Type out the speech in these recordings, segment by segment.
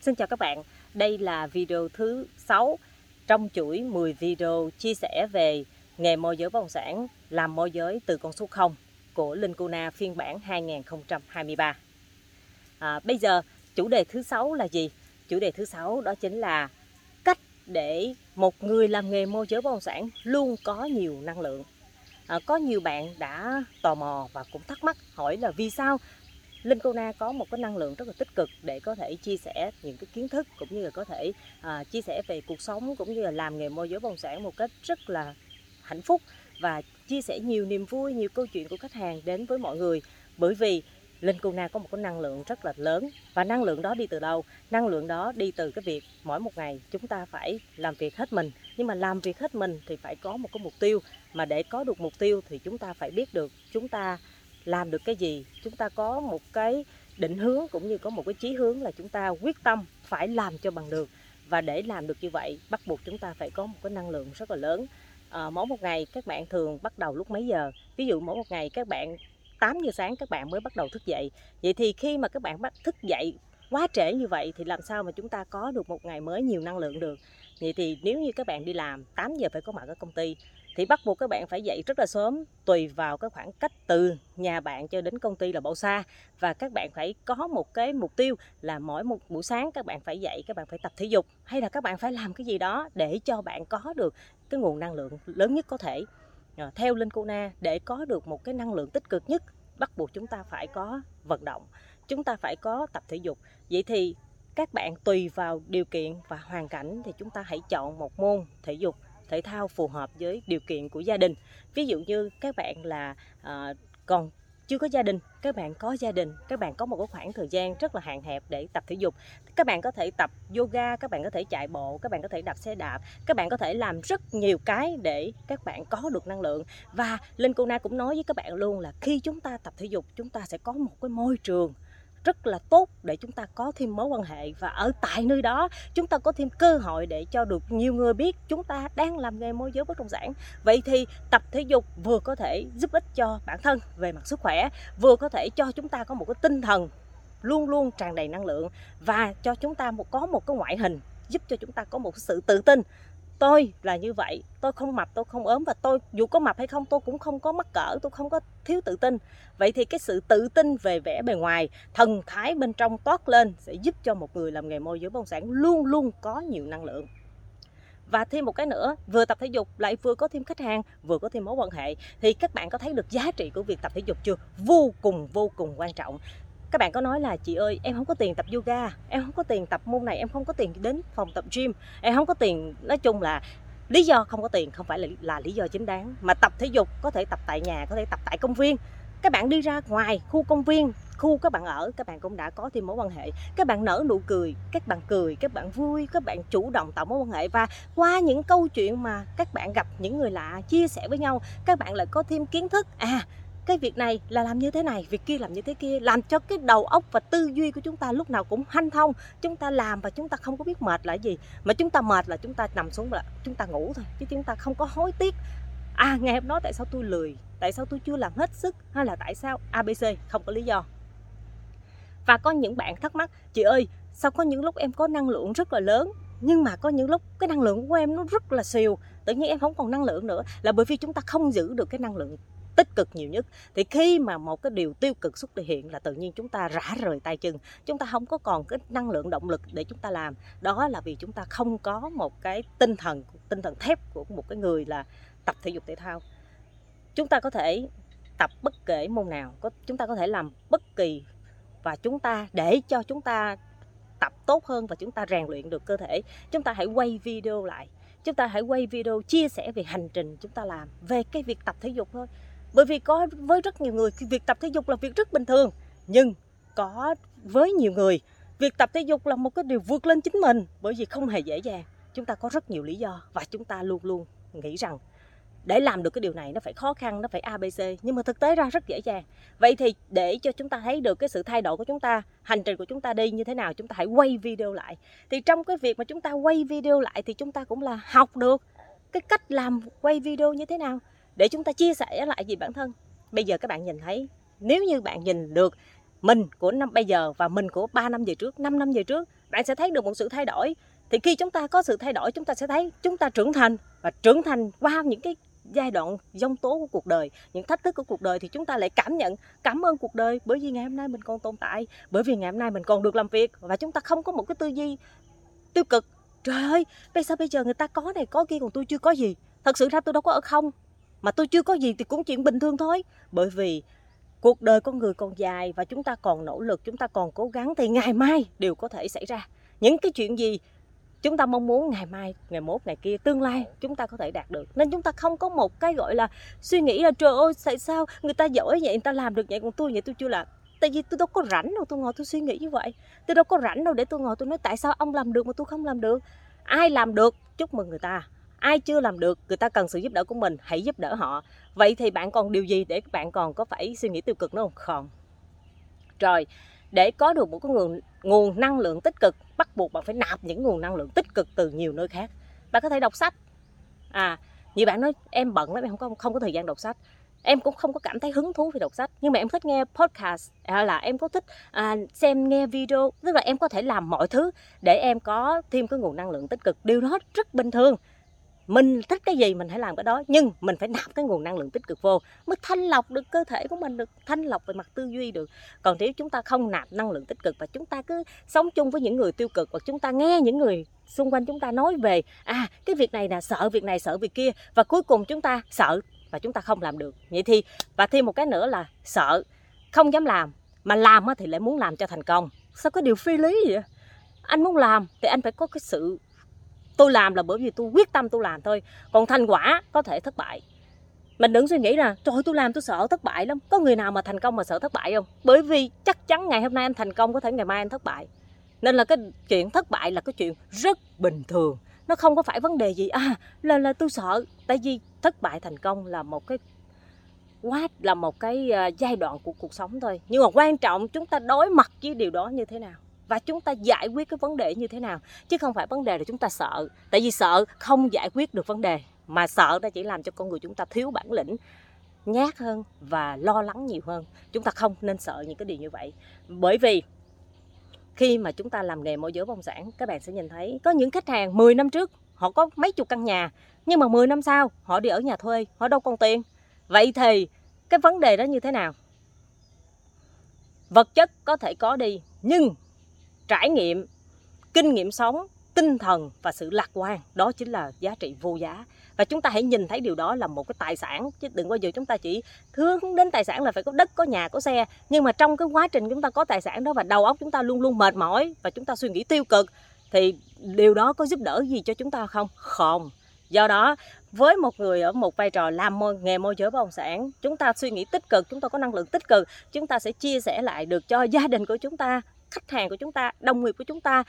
Xin chào các bạn, đây là video thứ 6 trong chuỗi 10 video chia sẻ về nghề môi giới bất động sản làm môi giới từ con số 0 của Linh Cuna phiên bản 2023. À, bây giờ chủ đề thứ 6 là gì? Chủ đề thứ 6 đó chính là cách để một người làm nghề môi giới bất động sản luôn có nhiều năng lượng. À, có nhiều bạn đã tò mò và cũng thắc mắc hỏi là vì sao Linh Kona có một cái năng lượng rất là tích cực để có thể chia sẻ những cái kiến thức cũng như là có thể à, chia sẻ về cuộc sống cũng như là làm nghề môi giới bất động sản một cách rất là hạnh phúc và chia sẻ nhiều niềm vui, nhiều câu chuyện của khách hàng đến với mọi người. Bởi vì Linh Kona có một cái năng lượng rất là lớn và năng lượng đó đi từ đâu? Năng lượng đó đi từ cái việc mỗi một ngày chúng ta phải làm việc hết mình nhưng mà làm việc hết mình thì phải có một cái mục tiêu mà để có được mục tiêu thì chúng ta phải biết được chúng ta làm được cái gì. Chúng ta có một cái định hướng cũng như có một cái chí hướng là chúng ta quyết tâm phải làm cho bằng được. Và để làm được như vậy bắt buộc chúng ta phải có một cái năng lượng rất là lớn. À, mỗi một ngày các bạn thường bắt đầu lúc mấy giờ? Ví dụ mỗi một ngày các bạn 8 giờ sáng các bạn mới bắt đầu thức dậy. Vậy thì khi mà các bạn bắt thức dậy quá trễ như vậy thì làm sao mà chúng ta có được một ngày mới nhiều năng lượng được? Vậy thì nếu như các bạn đi làm 8 giờ phải có mặt ở công ty thì bắt buộc các bạn phải dậy rất là sớm tùy vào cái khoảng cách từ nhà bạn cho đến công ty là bao xa. Và các bạn phải có một cái mục tiêu là mỗi một buổi sáng các bạn phải dậy các bạn phải tập thể dục hay là các bạn phải làm cái gì đó để cho bạn có được cái nguồn năng lượng lớn nhất có thể. À, theo Linh Cona để có được một cái năng lượng tích cực nhất bắt buộc chúng ta phải có vận động chúng ta phải có tập thể dục. Vậy thì các bạn tùy vào điều kiện và hoàn cảnh thì chúng ta hãy chọn một môn thể dục thể thao phù hợp với điều kiện của gia đình. Ví dụ như các bạn là à, còn chưa có gia đình các bạn có gia đình các bạn có một cái khoảng thời gian rất là hạn hẹp để tập thể dục. Các bạn có thể tập yoga các bạn có thể chạy bộ các bạn có thể đạp xe đạp các bạn có thể làm rất nhiều cái để các bạn có được năng lượng. Và linh cô na cũng nói với các bạn luôn là khi chúng ta tập thể dục chúng ta sẽ có một cái môi trường rất là tốt để chúng ta có thêm mối quan hệ. Và ở tại nơi đó, chúng ta có thêm cơ hội để cho được nhiều người biết chúng ta đang làm nghề môi giới bất động sản. Vậy thì tập thể dục vừa có thể giúp ích cho bản thân về mặt sức khỏe, vừa có thể cho chúng ta có một cái tinh thần luôn luôn tràn đầy năng lượng và cho chúng ta một, có một cái ngoại hình, giúp cho chúng ta có một sự tự tin tôi là như vậy, tôi không mập, tôi không ốm và tôi dù có mập hay không, tôi cũng không có mắc cỡ, tôi không có thiếu tự tin. Vậy thì cái sự tự tin về vẻ bề ngoài, thần thái bên trong toát lên sẽ giúp cho một người làm nghề môi giới bất động sản luôn luôn có nhiều năng lượng. Và thêm một cái nữa, vừa tập thể dục lại vừa có thêm khách hàng, vừa có thêm mối quan hệ, thì các bạn có thấy được giá trị của việc tập thể dục chưa? Vô cùng vô cùng quan trọng các bạn có nói là, chị ơi, em không có tiền tập yoga, em không có tiền tập môn này, em không có tiền đến phòng tập gym, em không có tiền. Nói chung là lý do không có tiền không phải là là lý do chính đáng, mà tập thể dục, có thể tập tại nhà, có thể tập tại công viên. Các bạn đi ra ngoài khu công viên, khu các bạn ở, các bạn cũng đã có thêm mối quan hệ. Các bạn nở nụ cười, các bạn cười, các bạn vui, các bạn chủ động tạo mối quan hệ. Và qua những câu chuyện mà các bạn gặp những người lạ, chia sẻ với nhau, các bạn lại có thêm kiến thức. À cái việc này là làm như thế này, việc kia làm như thế kia, làm cho cái đầu óc và tư duy của chúng ta lúc nào cũng hanh thông. Chúng ta làm và chúng ta không có biết mệt là gì. Mà chúng ta mệt là chúng ta nằm xuống là chúng ta ngủ thôi, chứ chúng ta không có hối tiếc. À ngày hôm đó tại sao tôi lười? Tại sao tôi chưa làm hết sức? Hay là tại sao abc không có lý do. Và có những bạn thắc mắc, chị ơi, sao có những lúc em có năng lượng rất là lớn, nhưng mà có những lúc cái năng lượng của em nó rất là xìu? Tự nhiên em không còn năng lượng nữa, là bởi vì chúng ta không giữ được cái năng lượng tích cực nhiều nhất. Thì khi mà một cái điều tiêu cực xuất hiện là tự nhiên chúng ta rã rời tay chân, chúng ta không có còn cái năng lượng động lực để chúng ta làm. Đó là vì chúng ta không có một cái tinh thần tinh thần thép của một cái người là tập thể dục thể thao. Chúng ta có thể tập bất kể môn nào, có, chúng ta có thể làm bất kỳ và chúng ta để cho chúng ta tập tốt hơn và chúng ta rèn luyện được cơ thể. Chúng ta hãy quay video lại. Chúng ta hãy quay video chia sẻ về hành trình chúng ta làm, về cái việc tập thể dục thôi bởi vì có, với rất nhiều người việc tập thể dục là việc rất bình thường. Nhưng có với nhiều người, việc tập thể dục là một cái điều vượt lên chính mình, bởi vì không hề dễ dàng. Chúng ta có rất nhiều lý do và chúng ta luôn luôn nghĩ rằng để làm được cái điều này nó phải khó khăn, nó phải abc nhưng mà thực tế ra rất dễ dàng. Vậy thì để cho chúng ta thấy được cái sự thay đổi của chúng ta, hành trình của chúng ta đi như thế nào, chúng ta hãy quay video lại. Thì trong cái việc mà chúng ta quay video lại thì chúng ta cũng là học được cái cách làm quay video như thế nào để chúng ta chia sẻ lại gì bản thân. Bây giờ các bạn nhìn thấy, nếu như bạn nhìn được mình của năm bây giờ và mình của 3 năm về trước 5 năm về trước, bạn sẽ thấy được một sự thay đổi. Thì khi chúng ta có sự thay đổi, chúng ta sẽ thấy chúng ta trưởng thành và trưởng thành qua những cái giai đoạn dông tố của cuộc đời, những thách thức của cuộc đời thì chúng ta lại cảm nhận, cảm ơn cuộc đời. Bởi vì ngày hôm nay mình còn tồn tại, bởi vì ngày hôm nay mình còn được làm việc và chúng ta không có một cái tư duy tiêu cực. Trời ơi, bây giờ bây giờ người ta có này, có kia, còn tôi chưa có gì? Thật sự ra tôi đâu có ở không mà tôi chưa có gì thì cũng chuyện bình thường thôi. Bởi vì cuộc đời con người còn dài và chúng ta còn nỗ lực, chúng ta còn cố gắng thì ngày mai đều có thể xảy ra. Những cái chuyện gì chúng ta mong muốn ngày mai, ngày mốt, ngày kia, tương lai chúng ta có thể đạt được. Nên chúng ta không có một cái gọi là suy nghĩ là, trời ơi, tại sao người ta giỏi vậy, người ta làm được vậy? Còn tôi vậy tôi chưa làm. Tại vì tôi đâu có rảnh đâu, tôi ngồi tôi suy nghĩ như vậy. Tôi đâu có rảnh đâu để tôi ngồi tôi nói, tại sao ông làm được mà tôi không làm được? Ai làm được? Chúc mừng người ta ai chưa làm được người ta cần sự giúp đỡ của mình hãy giúp đỡ họ. Vậy thì bạn còn điều gì để bạn còn có phải suy nghĩ tiêu cực nữa không? Không. Rồi để có được một cái nguồn nguồn năng lượng tích cực bắt buộc bạn phải nạp những nguồn năng lượng tích cực từ nhiều nơi khác. Bạn có thể đọc sách. À như bạn nói em bận lắm em không có không có thời gian đọc sách. Em cũng không có cảm thấy hứng thú về đọc sách nhưng mà em thích nghe podcast hay là em có thích à, xem nghe video. Tức là em có thể làm mọi thứ để em có thêm cái nguồn năng lượng tích cực. Điều đó rất bình thường mình thích cái gì mình hãy làm cái đó, nhưng mình phải nạp cái nguồn năng lượng tích cực vô mới thanh lọc được cơ thể của mình được, thanh lọc về mặt tư duy được. Còn nếu chúng ta không nạp năng lượng tích cực và chúng ta cứ sống chung với những người tiêu cực hoặc chúng ta nghe những người xung quanh chúng ta nói về à cái việc này là sợ việc này, sợ việc kia và cuối cùng chúng ta sợ và chúng ta không làm được. Vậy thì, và thêm một cái nữa là sợ, không dám làm, mà làm thì lại muốn làm cho thành công. Sao có điều phi lý vậy? Anh muốn làm thì anh phải có cái sự tôi làm là bởi vì tôi quyết tâm tôi làm thôi. Còn thành quả có thể thất bại. Mình đừng suy nghĩ là, trời tôi làm tôi sợ thất bại lắm. Có người nào mà thành công mà sợ thất bại không? Bởi vì chắc chắn ngày hôm nay anh thành công, có thể ngày mai anh thất bại. Nên là cái chuyện thất bại là cái chuyện rất bình thường. Nó không có phải vấn đề gì à là là tôi sợ. Tại vì thất bại thành công là một cái quá là một cái ờ, giai đoạn của cuộc sống thôi. Nhưng mà quan trọng chúng ta đối mặt với điều đó như thế nào? Và chúng ta giải quyết cái vấn đề như thế nào? Chứ không phải vấn đề là chúng ta sợ. Tại vì sợ không giải quyết được vấn đề, mà sợ nó chỉ làm cho con người chúng ta thiếu bản lĩnh, nhát hơn và lo lắng nhiều hơn. Chúng ta không nên sợ những cái điều như vậy. Bởi vì khi mà chúng ta làm nghề môi giới bông sản, các bạn sẽ nhìn thấy có những khách hàng 10 năm trước, họ có mấy chục căn nhà, nhưng mà 10 năm sau, họ đi ở nhà thuê, họ đâu còn tiền. Vậy thì cái vấn đề đó như thế nào? Vật chất có thể có đi, nhưng trải nghiệm kinh nghiệm sống tinh thần và sự lạc quan. Đó chính là giá trị vô giá. Và chúng ta hãy nhìn thấy điều đó là một cái tài sản chứ đừng bao giờ chúng ta chỉ hướng đến tài sản là phải có đất có nhà có xe. Nhưng mà trong cái quá trình chúng ta có tài sản đó và đầu óc chúng ta luôn luôn mệt mỏi và chúng ta suy nghĩ tiêu cực thì điều đó có giúp đỡ gì cho chúng ta không? Không. Do đó với một người ở một vai trò làm môi, nghề môi giới bất động sản chúng ta suy nghĩ tích cực chúng ta có năng lượng tích cực chúng ta sẽ chia sẻ lại được cho gia đình của chúng ta khách hàng của chúng ta, đồng nghiệp của chúng ta,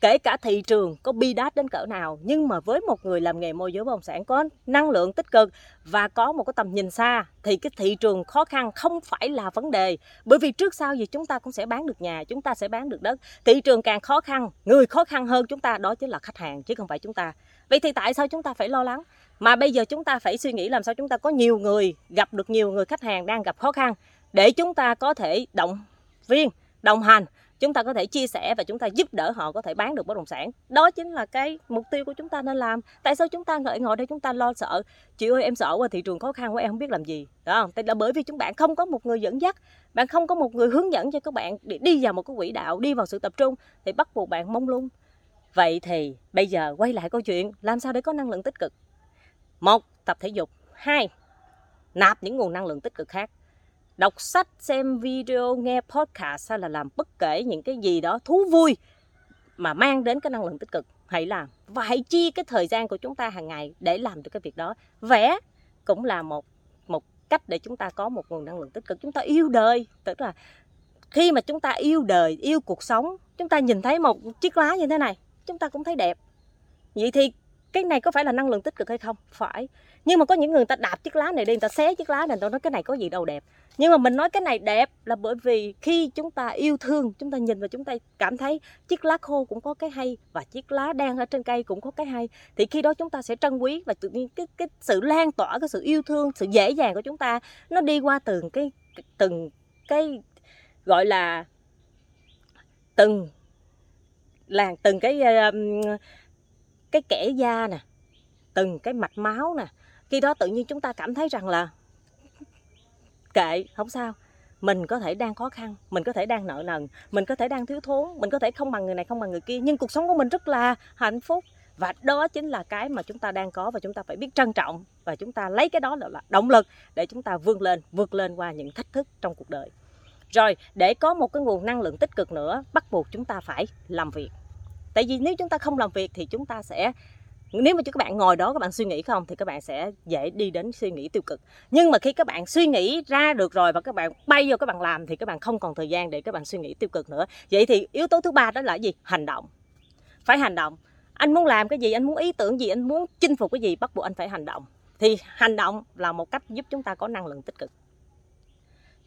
kể cả thị trường có bi đát đến cỡ nào, nhưng mà với một người làm nghề môi giới bất động sản có năng lượng tích cực và có một cái tầm nhìn xa, thì cái thị trường khó khăn không phải là vấn đề. Bởi vì trước sau gì chúng ta cũng sẽ bán được nhà, chúng ta sẽ bán được đất. Thị trường càng khó khăn, người khó khăn hơn chúng ta, đó chính là khách hàng, chứ không phải chúng ta. Vậy thì tại sao chúng ta phải lo lắng? Mà bây giờ chúng ta phải suy nghĩ làm sao chúng ta có nhiều người, gặp được nhiều người khách hàng đang gặp khó khăn, để chúng ta có thể động viên, đồng hành chúng ta có thể chia sẻ và chúng ta giúp đỡ họ có thể bán được bất động sản. Đó chính là cái mục tiêu của chúng ta nên làm. Tại sao chúng ta ngợi ngồi đây, chúng ta lo sợ? Chị ơi, em sợ qua thị trường khó khăn quá, em không biết làm gì. Đó không? tại là bởi vì chúng bạn không có một người dẫn dắt, bạn không có một người hướng dẫn cho các bạn để đi vào một cái quỹ đạo, đi vào sự tập trung, thì bắt buộc bạn mông lung. Vậy thì bây giờ quay lại câu chuyện, làm sao để có năng lượng tích cực? Một, tập thể dục. Hai, nạp những nguồn năng lượng tích cực khác đọc sách, xem video, nghe podcast hay là làm bất kể những cái gì đó thú vui mà mang đến cái năng lượng tích cực. Hãy làm. Và hãy chia cái thời gian của chúng ta hàng ngày để làm được cái việc đó. Vẽ cũng là một một cách để chúng ta có một nguồn năng lượng tích cực. Chúng ta yêu đời. Tức là khi mà chúng ta yêu đời, yêu cuộc sống, chúng ta nhìn thấy một chiếc lá như thế này, chúng ta cũng thấy đẹp. Vậy thì cái này có phải là năng lượng tích cực hay không? Phải. Nhưng mà có những người ta đạp chiếc lá này đi, người ta xé chiếc lá này người ta nói cái này có gì đâu đẹp. Nhưng mà mình nói cái này đẹp là bởi vì khi chúng ta yêu thương, chúng ta nhìn và chúng ta cảm thấy chiếc lá khô cũng có cái hay và chiếc lá đang ở trên cây cũng có cái hay, thì khi đó chúng ta sẽ trân quý và tự nhiên cái cái sự lan tỏa, cái sự yêu thương, sự dễ dàng của chúng ta nó đi qua từng cái từng cái, gọi là, từng làng, từng cái cái kẻ da nè, từng cái mạch máu nè, khi đó tự nhiên chúng ta cảm thấy rằng là kệ, không sao. Mình có thể đang khó khăn, mình có thể đang nợ nần, mình có thể đang thiếu thốn, mình có thể không bằng người này, không bằng người kia, nhưng cuộc sống của mình rất là hạnh phúc. Và đó chính là cái mà chúng ta đang có và chúng ta phải biết trân trọng. Và chúng ta lấy cái đó là động lực để chúng ta vươn lên, vượt lên qua những thách thức trong cuộc đời. Rồi, để có một cái nguồn năng lượng tích cực nữa, bắt buộc chúng ta phải làm việc tại vì nếu chúng ta không làm việc thì chúng ta sẽ, nếu mà các bạn ngồi đó, các bạn suy nghĩ không, thì các bạn sẽ dễ đi đến suy nghĩ tiêu cực. Nhưng mà khi các bạn suy nghĩ ra được rồi và các bạn bay vô các bạn làm thì các bạn không còn thời gian để các bạn suy nghĩ tiêu cực nữa. Vậy thì yếu tố thứ ba đó là gì? Hành động. Phải hành động. Anh muốn làm cái gì, anh muốn ý tưởng gì, anh muốn chinh phục cái gì, bắt buộc anh phải hành động. Thì hành động là một cách giúp chúng ta có năng lượng tích cực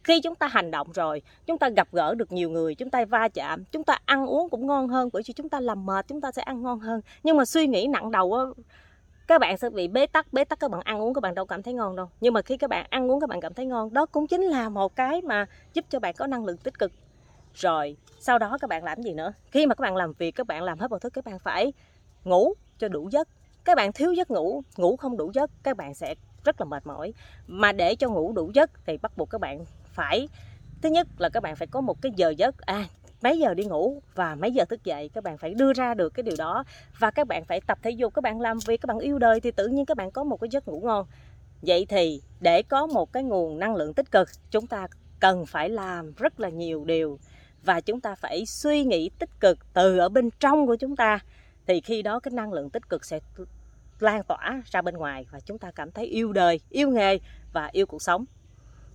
khi chúng ta hành động rồi chúng ta gặp gỡ được nhiều người chúng ta va chạm chúng ta ăn uống cũng ngon hơn bởi vì chúng ta làm mệt chúng ta sẽ ăn ngon hơn nhưng mà suy nghĩ nặng đầu á các bạn sẽ bị bế tắc bế tắc các bạn ăn uống các bạn đâu cảm thấy ngon đâu nhưng mà khi các bạn ăn uống các bạn cảm thấy ngon đó cũng chính là một cái mà giúp cho bạn có năng lượng tích cực rồi sau đó các bạn làm gì nữa khi mà các bạn làm việc các bạn làm hết mọi thứ các bạn phải ngủ cho đủ giấc các bạn thiếu giấc ngủ ngủ không đủ giấc các bạn sẽ rất là mệt mỏi mà để cho ngủ đủ giấc thì bắt buộc các bạn phải. Thứ nhất là các bạn phải có một cái giờ giấc à mấy giờ đi ngủ và mấy giờ thức dậy, các bạn phải đưa ra được cái điều đó. Và các bạn phải tập thể dục, các bạn làm việc, các bạn yêu đời thì tự nhiên các bạn có một cái giấc ngủ ngon. Vậy thì để có một cái nguồn năng lượng tích cực, chúng ta cần phải làm rất là nhiều điều. Và chúng ta phải suy nghĩ tích cực từ ở bên trong của chúng ta. Thì khi đó cái năng lượng tích cực sẽ lan tỏa ra bên ngoài và chúng ta cảm thấy yêu đời, yêu nghề và yêu cuộc sống.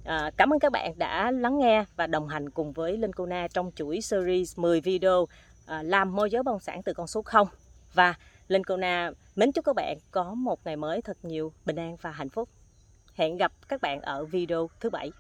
À, cảm ơn các bạn đã lắng nghe và đồng hành cùng với Linh Cô Na trong chuỗi series 10 video à, làm môi giới bất động sản từ con số 0 và Linh Cô Na mến chúc các bạn có một ngày mới thật nhiều bình an và hạnh phúc. Hẹn gặp các bạn ở video thứ bảy.